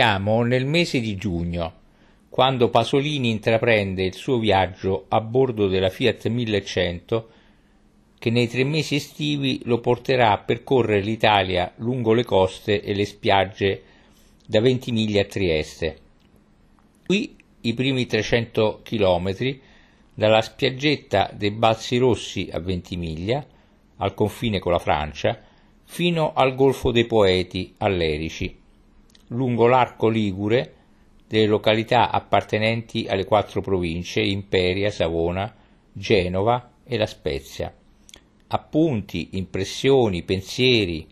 Siamo nel mese di giugno, quando Pasolini intraprende il suo viaggio a bordo della Fiat 1100 che nei tre mesi estivi lo porterà a percorrere l'Italia lungo le coste e le spiagge da Ventimiglia a Trieste. Qui i primi 300 chilometri dalla spiaggetta dei Balsi Rossi a Ventimiglia, al confine con la Francia, fino al Golfo dei Poeti a Lerici lungo l'arco ligure delle località appartenenti alle quattro province Imperia, Savona, Genova e La Spezia. Appunti, impressioni, pensieri,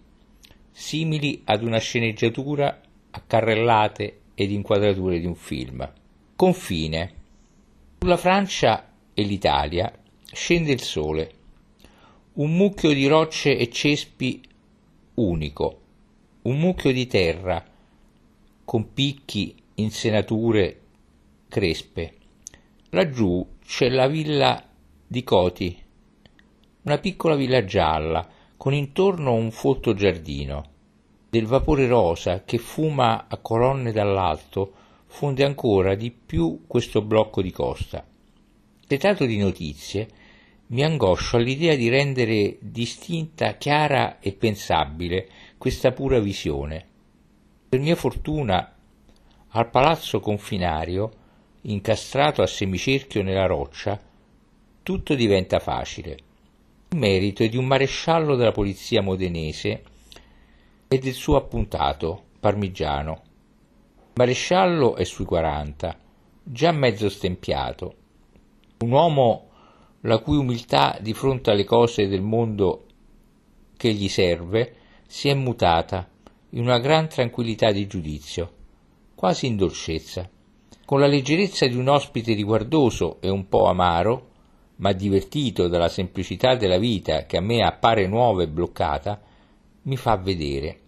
simili ad una sceneggiatura a carrellate ed inquadrature di un film. Confine. Sulla Francia e l'Italia scende il sole, un mucchio di rocce e cespi unico, un mucchio di terra con picchi, insenature crespe. Laggiù c'è la villa di Coti, una piccola villa gialla con intorno un folto giardino. Del vapore rosa che fuma a colonne dall'alto fonde ancora di più questo blocco di costa. Tetato di notizie, mi angoscio all'idea di rendere distinta, chiara e pensabile questa pura visione. Per mia fortuna, al palazzo confinario, incastrato a semicerchio nella roccia, tutto diventa facile. Il merito è di un maresciallo della polizia modenese e del suo appuntato, Parmigiano. Il maresciallo è sui 40, già mezzo stempiato. Un uomo la cui umiltà di fronte alle cose del mondo che gli serve si è mutata in una gran tranquillità di giudizio, quasi in dolcezza, con la leggerezza di un ospite riguardoso e un po' amaro, ma divertito dalla semplicità della vita che a me appare nuova e bloccata, mi fa vedere.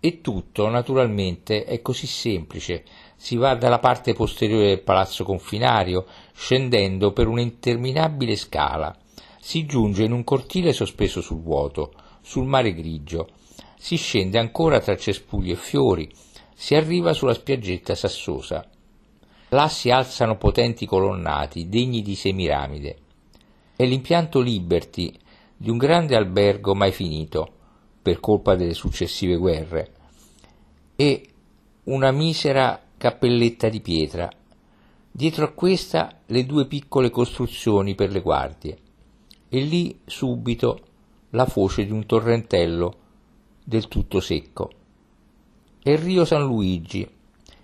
E tutto, naturalmente, è così semplice. Si va dalla parte posteriore del palazzo confinario, scendendo per un'interminabile scala. Si giunge in un cortile sospeso sul vuoto, sul mare grigio, si scende ancora tra cespugli e fiori, si arriva sulla spiaggetta sassosa. Là si alzano potenti colonnati, degni di Semiramide. È l'impianto Liberty di un grande albergo mai finito, per colpa delle successive guerre, e una misera cappelletta di pietra. Dietro a questa le due piccole costruzioni per le guardie, e lì subito la foce di un torrentello del tutto secco. È il rio San Luigi.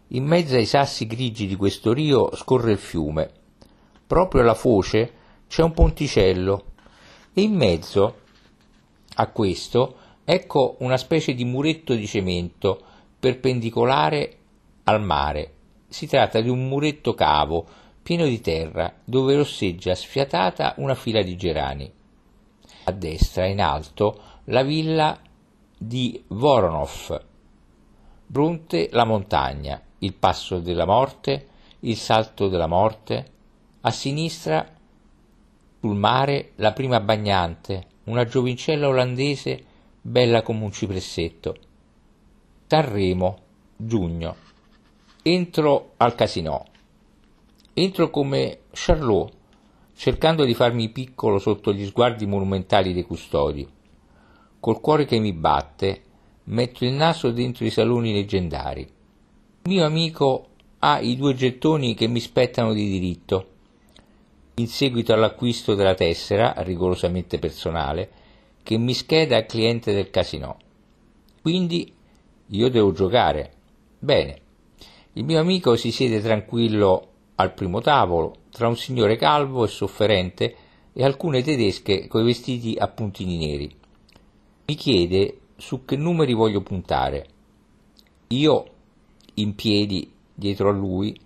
In mezzo ai sassi grigi di questo rio scorre il fiume. Proprio alla foce c'è un ponticello e in mezzo a questo ecco una specie di muretto di cemento perpendicolare al mare. Si tratta di un muretto cavo pieno di terra dove rosseggia sfiatata una fila di gerani. A destra, in alto, la villa di Voronov, Bronte la montagna, il passo della morte, il salto della morte, a sinistra sul mare la prima bagnante, una giovincella olandese bella come un cipressetto. Sanremo, giugno. Entro al casino. Entro come Charlot, cercando di farmi piccolo sotto gli sguardi monumentali dei custodi col cuore che mi batte, metto il naso dentro i saloni leggendari. Il mio amico ha i due gettoni che mi spettano di diritto. In seguito all'acquisto della tessera, rigorosamente personale, che mi scheda al cliente del casino. Quindi io devo giocare. Bene. Il mio amico si siede tranquillo al primo tavolo, tra un signore calvo e sofferente e alcune tedesche coi vestiti a puntini neri. Mi chiede su che numeri voglio puntare. Io, in piedi dietro a lui,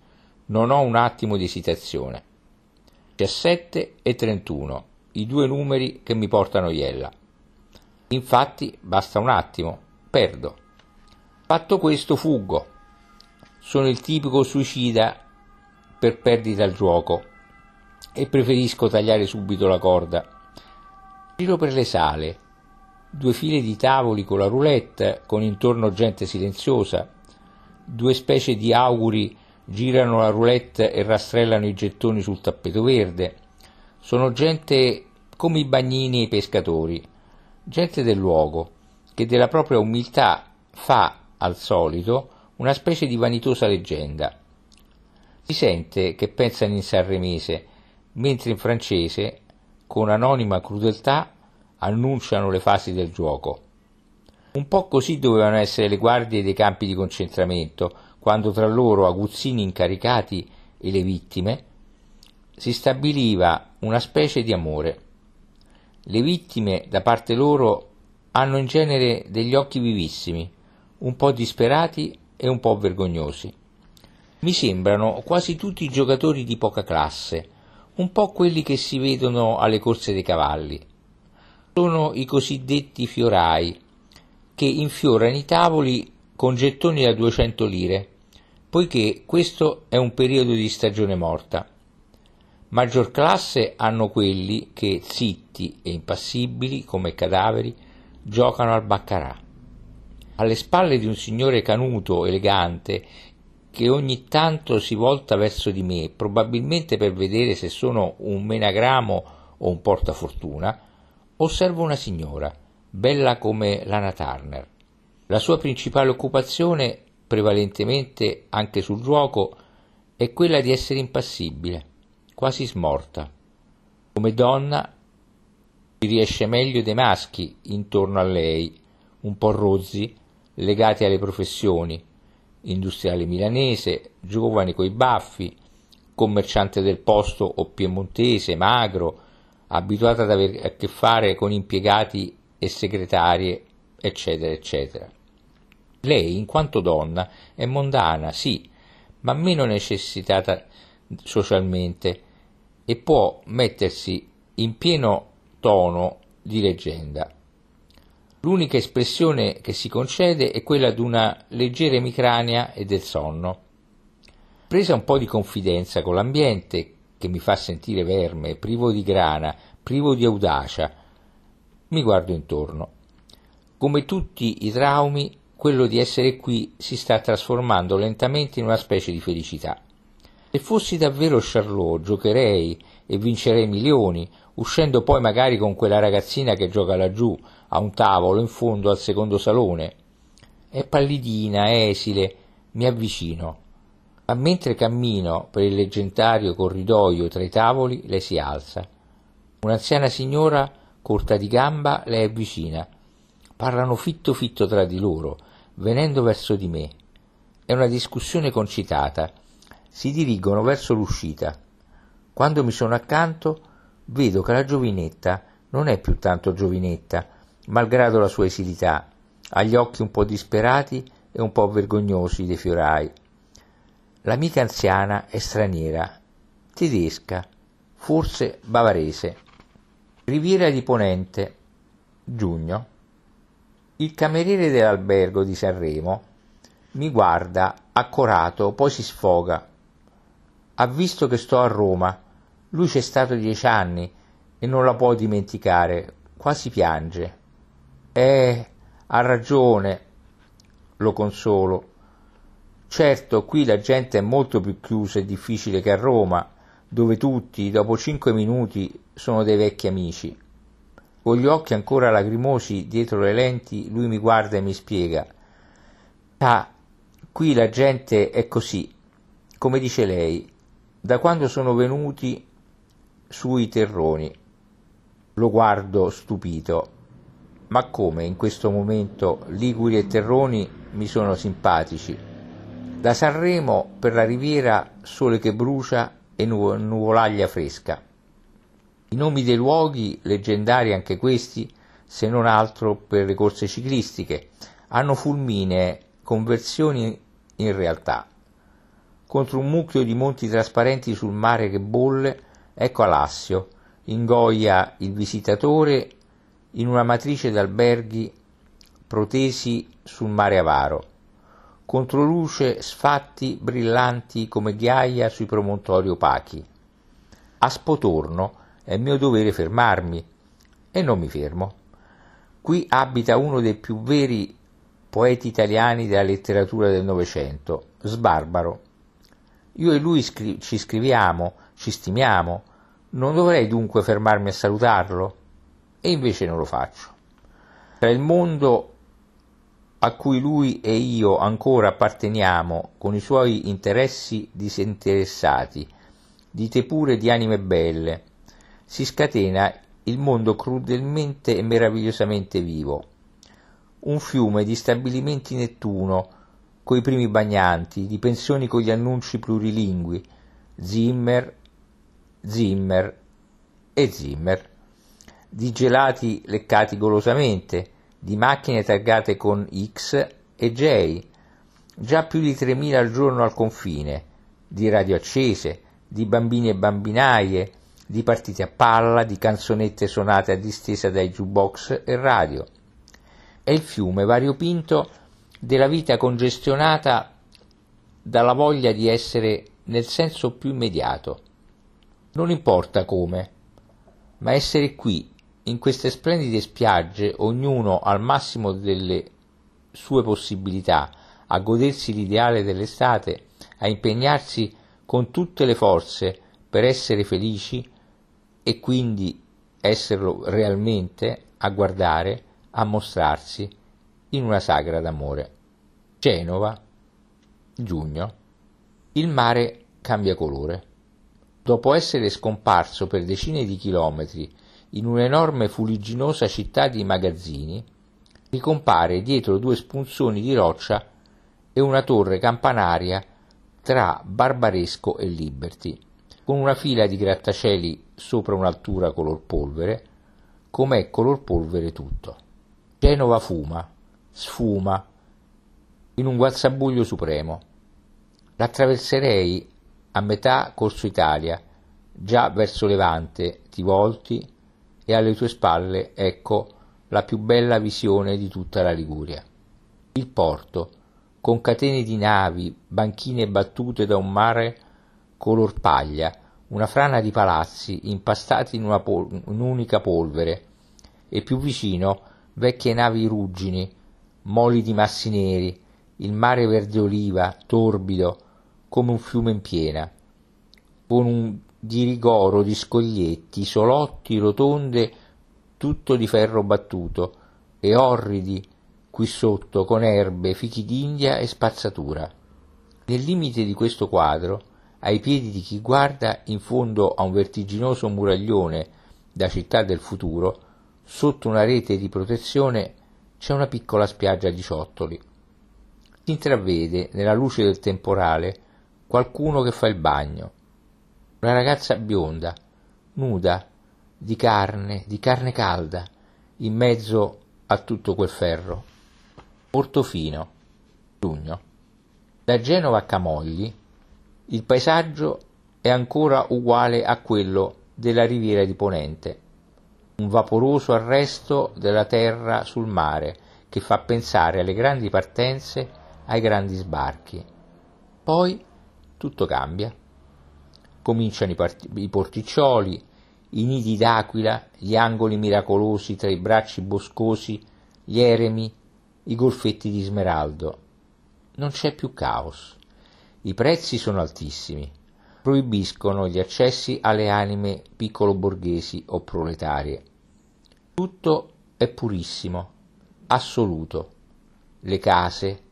non ho un attimo di esitazione. 17 e 31, i due numeri che mi portano Iella. Infatti, basta un attimo, perdo. Fatto questo, fuggo. Sono il tipico suicida per perdita al gioco e preferisco tagliare subito la corda. Giro per le sale due file di tavoli con la roulette, con intorno gente silenziosa. due specie di auguri girano la roulette e rastrellano i gettoni sul tappeto verde. Sono gente come i bagnini e i pescatori, gente del luogo, che della propria umiltà fa, al solito, una specie di vanitosa leggenda. Si sente che pensano in sanremese, mentre in francese, con anonima crudeltà, annunciano le fasi del gioco. Un po' così dovevano essere le guardie dei campi di concentramento, quando tra loro aguzzini incaricati e le vittime si stabiliva una specie di amore. Le vittime, da parte loro, hanno in genere degli occhi vivissimi, un po' disperati e un po' vergognosi. Mi sembrano quasi tutti giocatori di poca classe, un po' quelli che si vedono alle corse dei cavalli. Sono i cosiddetti fiorai, che infiorano i tavoli con gettoni da 200 lire, poiché questo è un periodo di stagione morta. Maggior classe hanno quelli che, zitti e impassibili come cadaveri, giocano al baccarà. Alle spalle di un signore canuto, elegante, che ogni tanto si volta verso di me, probabilmente per vedere se sono un menagramo o un portafortuna, osservo una signora, bella come Lana Turner. La sua principale occupazione, prevalentemente anche sul gioco, è quella di essere impassibile, quasi smorta. Come donna si riesce meglio dei maschi intorno a lei, un po' rozzi, legati alle professioni, industriale milanese, giovane coi baffi, commerciante del posto o piemontese, magro, abituata ad avere a che fare con impiegati e segretarie, eccetera, eccetera. Lei, in quanto donna, è mondana, sì, ma meno necessitata socialmente e può mettersi in pieno tono di leggenda. L'unica espressione che si concede è quella di una leggera emicrania e del sonno. Presa un po' di confidenza con l'ambiente, che mi fa sentire verme, privo di grana, privo di audacia, mi guardo intorno. Come tutti i traumi, quello di essere qui si sta trasformando lentamente in una specie di felicità. Se fossi davvero Charlot, giocherei e vincerei milioni, uscendo poi magari con quella ragazzina che gioca laggiù, a un tavolo in fondo al secondo salone. È pallidina, esile, mi avvicino. Ma mentre cammino per il leggendario corridoio tra i tavoli, lei si alza. Un'anziana signora, corta di gamba, le è vicina. Parlano fitto fitto tra di loro, venendo verso di me. È una discussione concitata. Si dirigono verso l'uscita. Quando mi sono accanto, vedo che la giovinetta non è più tanto giovinetta, malgrado la sua esilità, ha gli occhi un po' disperati e un po' vergognosi dei fiorai. L'amica anziana è straniera, tedesca, forse bavarese. Riviera di Ponente, giugno. Il cameriere dell'albergo di Sanremo mi guarda accorato, poi si sfoga. Ha visto che sto a Roma lui c'è stato dieci anni e non la può dimenticare, quasi piange. Eh, ha ragione, lo consolo. Certo, qui la gente è molto più chiusa e difficile che a Roma, dove tutti, dopo cinque minuti, sono dei vecchi amici. Con gli occhi ancora lacrimosi dietro le lenti, lui mi guarda e mi spiega. Ah, qui la gente è così, come dice lei. Da quando sono venuti sui terroni. Lo guardo stupito. Ma come in questo momento Liguri e Terroni mi sono simpatici? Da Sanremo per la riviera sole che brucia e nu- nuvolaglia fresca. I nomi dei luoghi, leggendari anche questi, se non altro per le corse ciclistiche, hanno fulminee conversioni in realtà. Contro un mucchio di monti trasparenti sul mare che bolle, Ecco Alassio, ingoia il visitatore in una matrice d'alberghi protesi sul mare avaro, controluce sfatti brillanti come ghiaia sui promontori opachi. A Spotorno è mio dovere fermarmi e non mi fermo. Qui abita uno dei più veri poeti italiani della letteratura del Novecento, sbarbaro. Io e lui scri- ci scriviamo, ci stimiamo, non dovrei dunque fermarmi a salutarlo? E invece non lo faccio. Tra il mondo a cui lui e io ancora apparteniamo, con i suoi interessi disinteressati, dite pure di anime belle, si scatena il mondo crudelmente e meravigliosamente vivo. Un fiume di stabilimenti Nettuno, coi primi bagnanti, di pensioni con gli annunci plurilingui, Zimmer, Zimmer e Zimmer, di gelati leccati golosamente, di macchine taggate con X e J, già più di 3.000 al giorno al confine, di radio accese, di bambini e bambinaie, di partite a palla, di canzonette suonate a distesa dai jukebox e radio. È il fiume variopinto della vita congestionata dalla voglia di essere nel senso più immediato. Non importa come, ma essere qui, in queste splendide spiagge, ognuno al massimo delle sue possibilità, a godersi l'ideale dell'estate, a impegnarsi con tutte le forze per essere felici e quindi esserlo realmente, a guardare, a mostrarsi in una sagra d'amore. Genova, giugno. Il mare cambia colore. Dopo essere scomparso per decine di chilometri in un'enorme fuligginosa città di magazzini, ricompare dietro due spunzoni di roccia e una torre campanaria tra Barbaresco e Liberty, con una fila di grattacieli sopra un'altura color polvere, com'è color polvere tutto. Genova fuma, sfuma, in un guazzabuglio supremo. L'attraverserei a metà Corso Italia, già verso Levante, ti volti e alle tue spalle ecco la più bella visione di tutta la Liguria. Il porto, con catene di navi, banchine battute da un mare color paglia, una frana di palazzi impastati in, una pol- un'unica polvere, e più vicino vecchie navi ruggini, moli di massi neri, il mare verde oliva, torbido, come un fiume in piena, con un di rigoro di scoglietti, solotti, rotonde, tutto di ferro battuto, e orridi qui sotto con erbe, fichi d'India e spazzatura. Nel limite di questo quadro, ai piedi di chi guarda, in fondo a un vertiginoso muraglione da città del futuro, sotto una rete di protezione c'è una piccola spiaggia di ciottoli. Si intravede, nella luce del temporale, qualcuno che fa il bagno una ragazza bionda, nuda, di carne, di carne calda, in mezzo a tutto quel ferro. Portofino, giugno. Da Genova a Camogli il paesaggio è ancora uguale a quello della riviera di Ponente, un vaporoso arresto della terra sul mare che fa pensare alle grandi partenze, ai grandi sbarchi. Poi tutto cambia cominciano i, part- i porticcioli, i nidi d'aquila, gli angoli miracolosi tra i bracci boscosi, gli eremi, i golfetti di smeraldo. Non c'è più caos. I prezzi sono altissimi. Proibiscono gli accessi alle anime piccolo borghesi o proletarie. Tutto è purissimo, assoluto. Le case,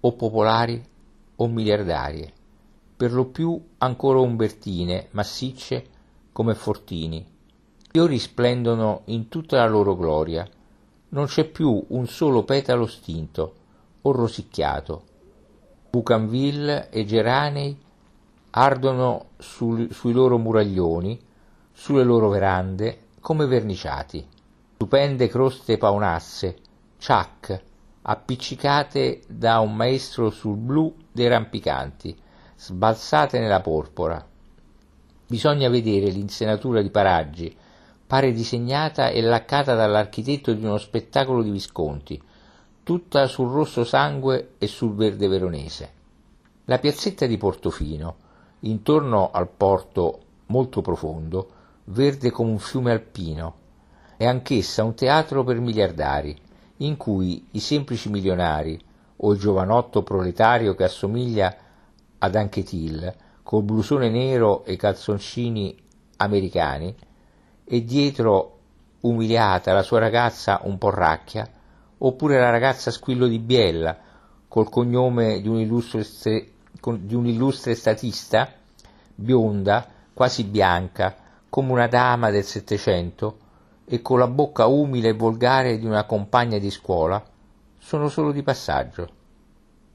o popolari o miliardarie per lo più ancora umbertine, massicce come fortini. Fiori splendono in tutta la loro gloria. Non c'è più un solo petalo stinto o rosicchiato. Bougainville e geranei ardono sul, sui loro muraglioni, sulle loro verande, come verniciati. Stupende croste paonazze, ciac, appiccicate da un maestro sul blu dei rampicanti, sbalzate nella porpora. Bisogna vedere l'insenatura di Paraggi, pare disegnata e laccata dall'architetto di uno spettacolo di Visconti, tutta sul rosso sangue e sul verde veronese. La piazzetta di Portofino, intorno al porto molto profondo, verde come un fiume alpino, è anch'essa un teatro per miliardari, in cui i semplici milionari o il giovanotto proletario che assomiglia ad Anquetil, col blusone nero e calzoncini americani, e dietro umiliata la sua ragazza un po' racchia, oppure la ragazza squillo di Biella, col cognome di un illustre, di un illustre statista, bionda, quasi bianca, come una dama del Settecento, e con la bocca umile e volgare di una compagna di scuola, sono solo di passaggio.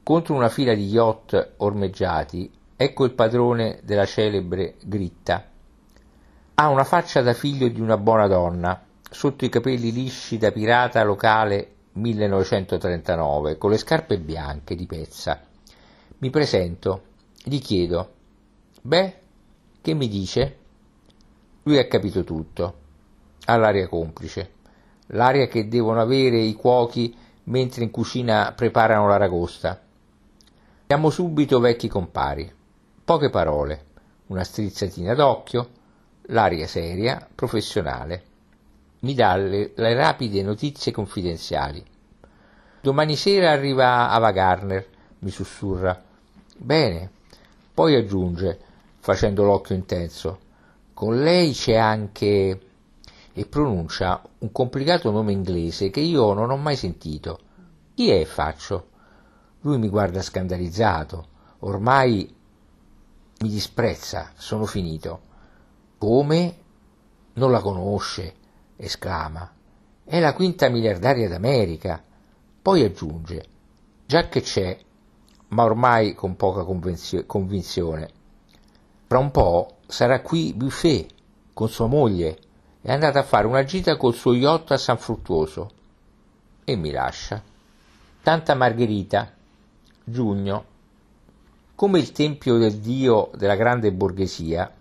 Contro una fila di yacht ormeggiati, ecco il padrone della celebre Gritta. Ha una faccia da figlio di una buona donna, sotto i capelli lisci da pirata locale 1939, con le scarpe bianche di pezza. Mi presento, gli chiedo, beh, che mi dice? Lui ha capito tutto all'aria complice, l'aria che devono avere i cuochi mentre in cucina preparano l'aragosta. Siamo subito vecchi compari, poche parole, una strizzatina d'occhio, l'aria seria, professionale. Mi dà le, le rapide notizie confidenziali. Domani sera arriva Ava Garner, mi sussurra. Bene. Poi aggiunge, facendo l'occhio intenso, con lei c'è anche e pronuncia un complicato nome inglese che io non ho mai sentito. Chi è? faccio. Lui mi guarda scandalizzato. Ormai mi disprezza, sono finito. Come? Non la conosce, esclama. È la quinta miliardaria d'America. Poi aggiunge, già che c'è, ma ormai con poca convinzione. Fra un po' sarà qui Buffet con sua moglie è andata a fare una gita col suo yacht a San Fruttuoso e mi lascia. Tanta Margherita, giugno. Come il tempio del dio della grande borghesia,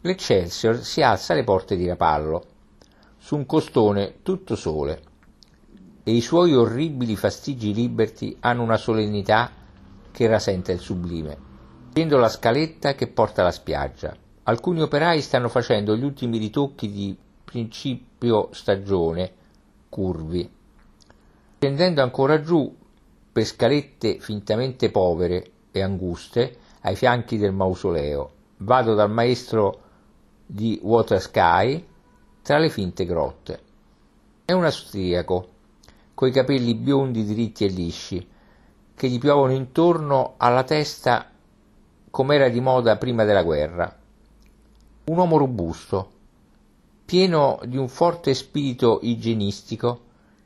l'Excelsior si alza alle porte di Rapallo, su un costone tutto sole, e i suoi orribili fastigi liberti hanno una solennità che rasenta il sublime. Scendo la scaletta che porta alla spiaggia. Alcuni operai stanno facendo gli ultimi ritocchi di principio stagione, curvi. Scendendo ancora giù, per scalette fintamente povere e anguste, ai fianchi del mausoleo, vado dal maestro di Water Sky tra le finte grotte. È un austriaco, coi capelli biondi dritti e lisci, che gli piovono intorno alla testa come era di moda prima della guerra. Un uomo robusto, pieno di un forte spirito igienistico,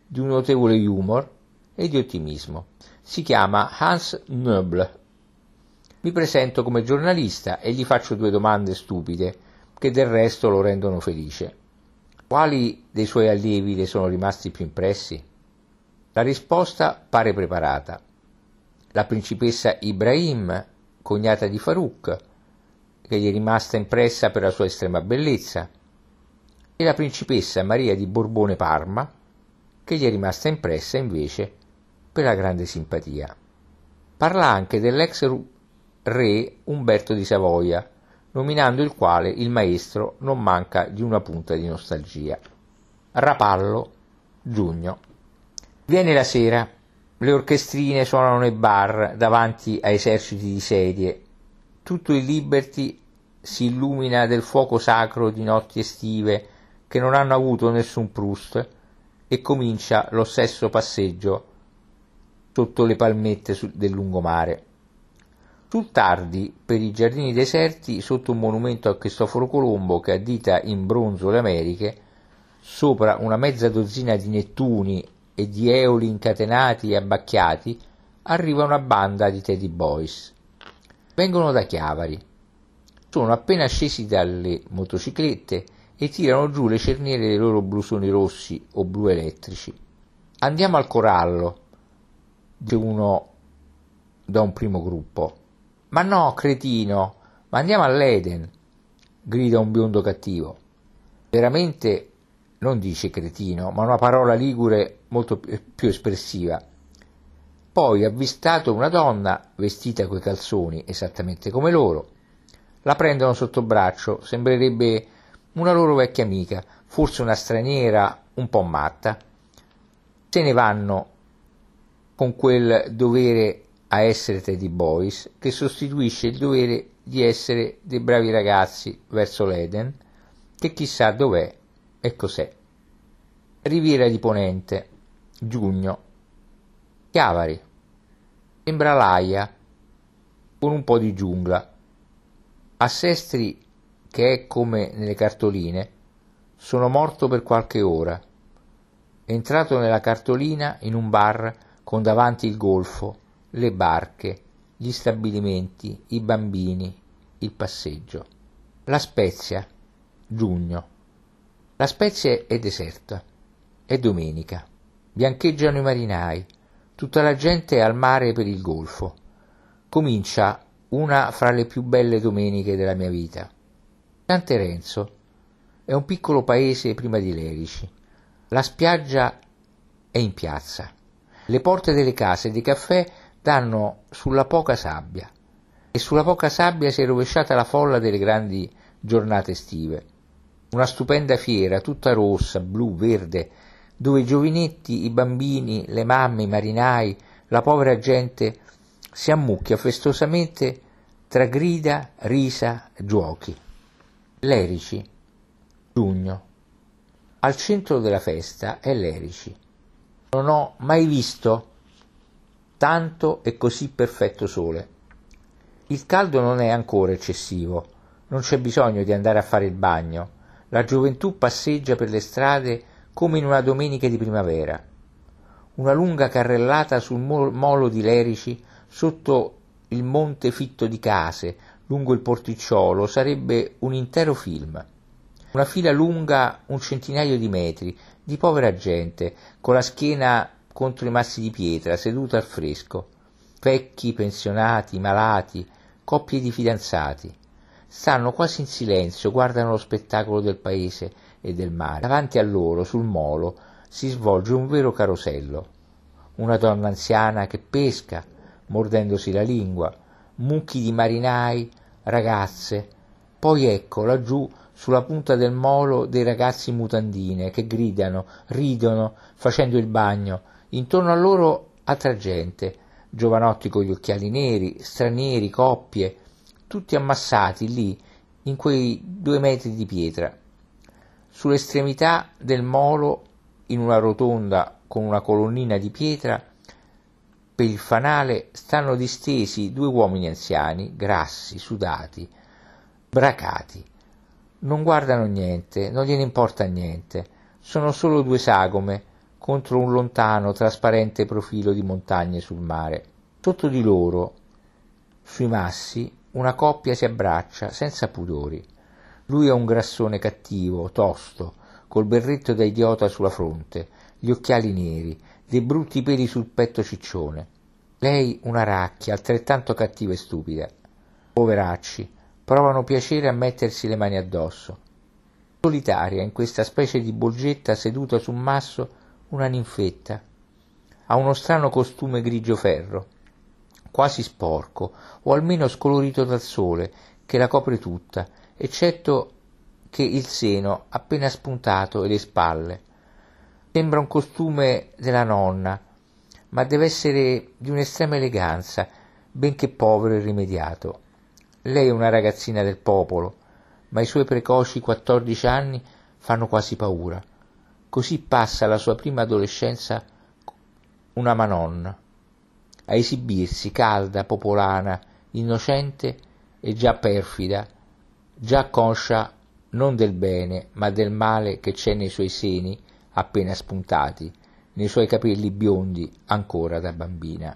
di un notevole humor e di ottimismo. Si chiama Hans Noble. Mi presento come giornalista e gli faccio due domande stupide, che del resto lo rendono felice. Quali dei suoi allievi le sono rimasti più impressi? La risposta pare preparata. La principessa Ibrahim, cognata di Farouk, che gli è rimasta impressa per la sua estrema bellezza, e la principessa Maria di Borbone Parma, che gli è rimasta impressa invece la grande simpatia. Parla anche dell'ex re Umberto di Savoia, nominando il quale il maestro non manca di una punta di nostalgia. Rapallo, giugno. Viene la sera, le orchestrine suonano nei bar davanti a eserciti di sedie, tutto il Liberty si illumina del fuoco sacro di notti estive che non hanno avuto nessun Proust e comincia lo stesso passeggio sotto le palmette del lungomare. Sul tardi, per i giardini deserti, sotto un monumento a Cristoforo Colombo che addita in bronzo le Americhe, sopra una mezza dozzina di Nettuni e di Eoli incatenati e abbacchiati, arriva una banda di Teddy Boys. Vengono da Chiavari. Sono appena scesi dalle motociclette e tirano giù le cerniere dei loro blusoni rossi o blu elettrici. Andiamo al corallo, dice uno da un primo gruppo. Ma no, cretino, ma andiamo all'Eden, grida un biondo cattivo. Veramente non dice cretino, ma una parola ligure molto più espressiva. Poi, avvistato una donna vestita coi calzoni esattamente come loro, la prendono sotto braccio, sembrerebbe una loro vecchia amica, forse una straniera un po' matta. se ne vanno con quel dovere a essere Teddy Boys che sostituisce il dovere di essere dei bravi ragazzi verso l'Eden, che chissà dov'è e cos'è. Riviera di Ponente, giugno. Chiavari. Sembra l'aia, con un po' di giungla. A Sestri, che è come nelle cartoline, sono morto per qualche ora. Entrato nella cartolina in un bar con davanti il golfo, le barche, gli stabilimenti, i bambini, il passeggio. La Spezia, giugno. La Spezia è deserta. È domenica. Biancheggiano i marinai. Tutta la gente è al mare per il golfo. Comincia una fra le più belle domeniche della mia vita. Canterenzo è un piccolo paese prima di Lerici. La spiaggia è in piazza. Le porte delle case e dei caffè danno sulla poca sabbia e sulla poca sabbia si è rovesciata la folla delle grandi giornate estive. Una stupenda fiera, tutta rossa, blu, verde, dove i giovinetti, i bambini, le mamme, i marinai, la povera gente si ammucchia festosamente tra grida, risa, giochi. Lerici, giugno. Al centro della festa è Lerici. Non ho mai visto tanto e così perfetto sole. Il caldo non è ancora eccessivo, non c'è bisogno di andare a fare il bagno. La gioventù passeggia per le strade come in una domenica di primavera. Una lunga carrellata sul molo di Lerici sotto il monte fitto di case, lungo il porticciolo, sarebbe un intero film. Una fila lunga un centinaio di metri, di povera gente, con la schiena contro i massi di pietra, seduta al fresco. Vecchi, pensionati, malati, coppie di fidanzati. Stanno quasi in silenzio, guardano lo spettacolo del paese e del mare. Davanti a loro, sul molo, si svolge un vero carosello. Una donna anziana che pesca, mordendosi la lingua, mucchi di marinai, ragazze. Poi ecco laggiù sulla punta del molo dei ragazzi in mutandine che gridano, ridono, facendo il bagno. Intorno a loro altra gente, giovanotti con gli occhiali neri, stranieri, coppie, tutti ammassati lì, in quei due metri di pietra. Sull'estremità del molo, in una rotonda con una colonnina di pietra, per il fanale stanno distesi due uomini anziani, grassi, sudati, bracati non guardano niente, non gliene importa niente, sono solo due sagome contro un lontano, trasparente profilo di montagne sul mare. Sotto di loro, sui massi, una coppia si abbraccia senza pudori. Lui è un grassone cattivo, tosto, col berretto da idiota sulla fronte, gli occhiali neri, dei brutti peli sul petto ciccione. Lei una racchia, altrettanto cattiva e stupida. Poveracci, provano piacere a mettersi le mani addosso. Solitaria in questa specie di bolgetta seduta su un masso una ninfetta. Ha uno strano costume grigio ferro, quasi sporco, o almeno scolorito dal sole, che la copre tutta, eccetto che il seno appena spuntato e le spalle. Sembra un costume della nonna, ma deve essere di un'estrema eleganza, benché povero e rimediato. Lei è una ragazzina del popolo, ma i suoi precoci quattordici anni fanno quasi paura. Così passa la sua prima adolescenza una Manon, a esibirsi calda, popolana, innocente e già perfida, già conscia non del bene, ma del male che c'è nei suoi seni appena spuntati, nei suoi capelli biondi ancora da bambina.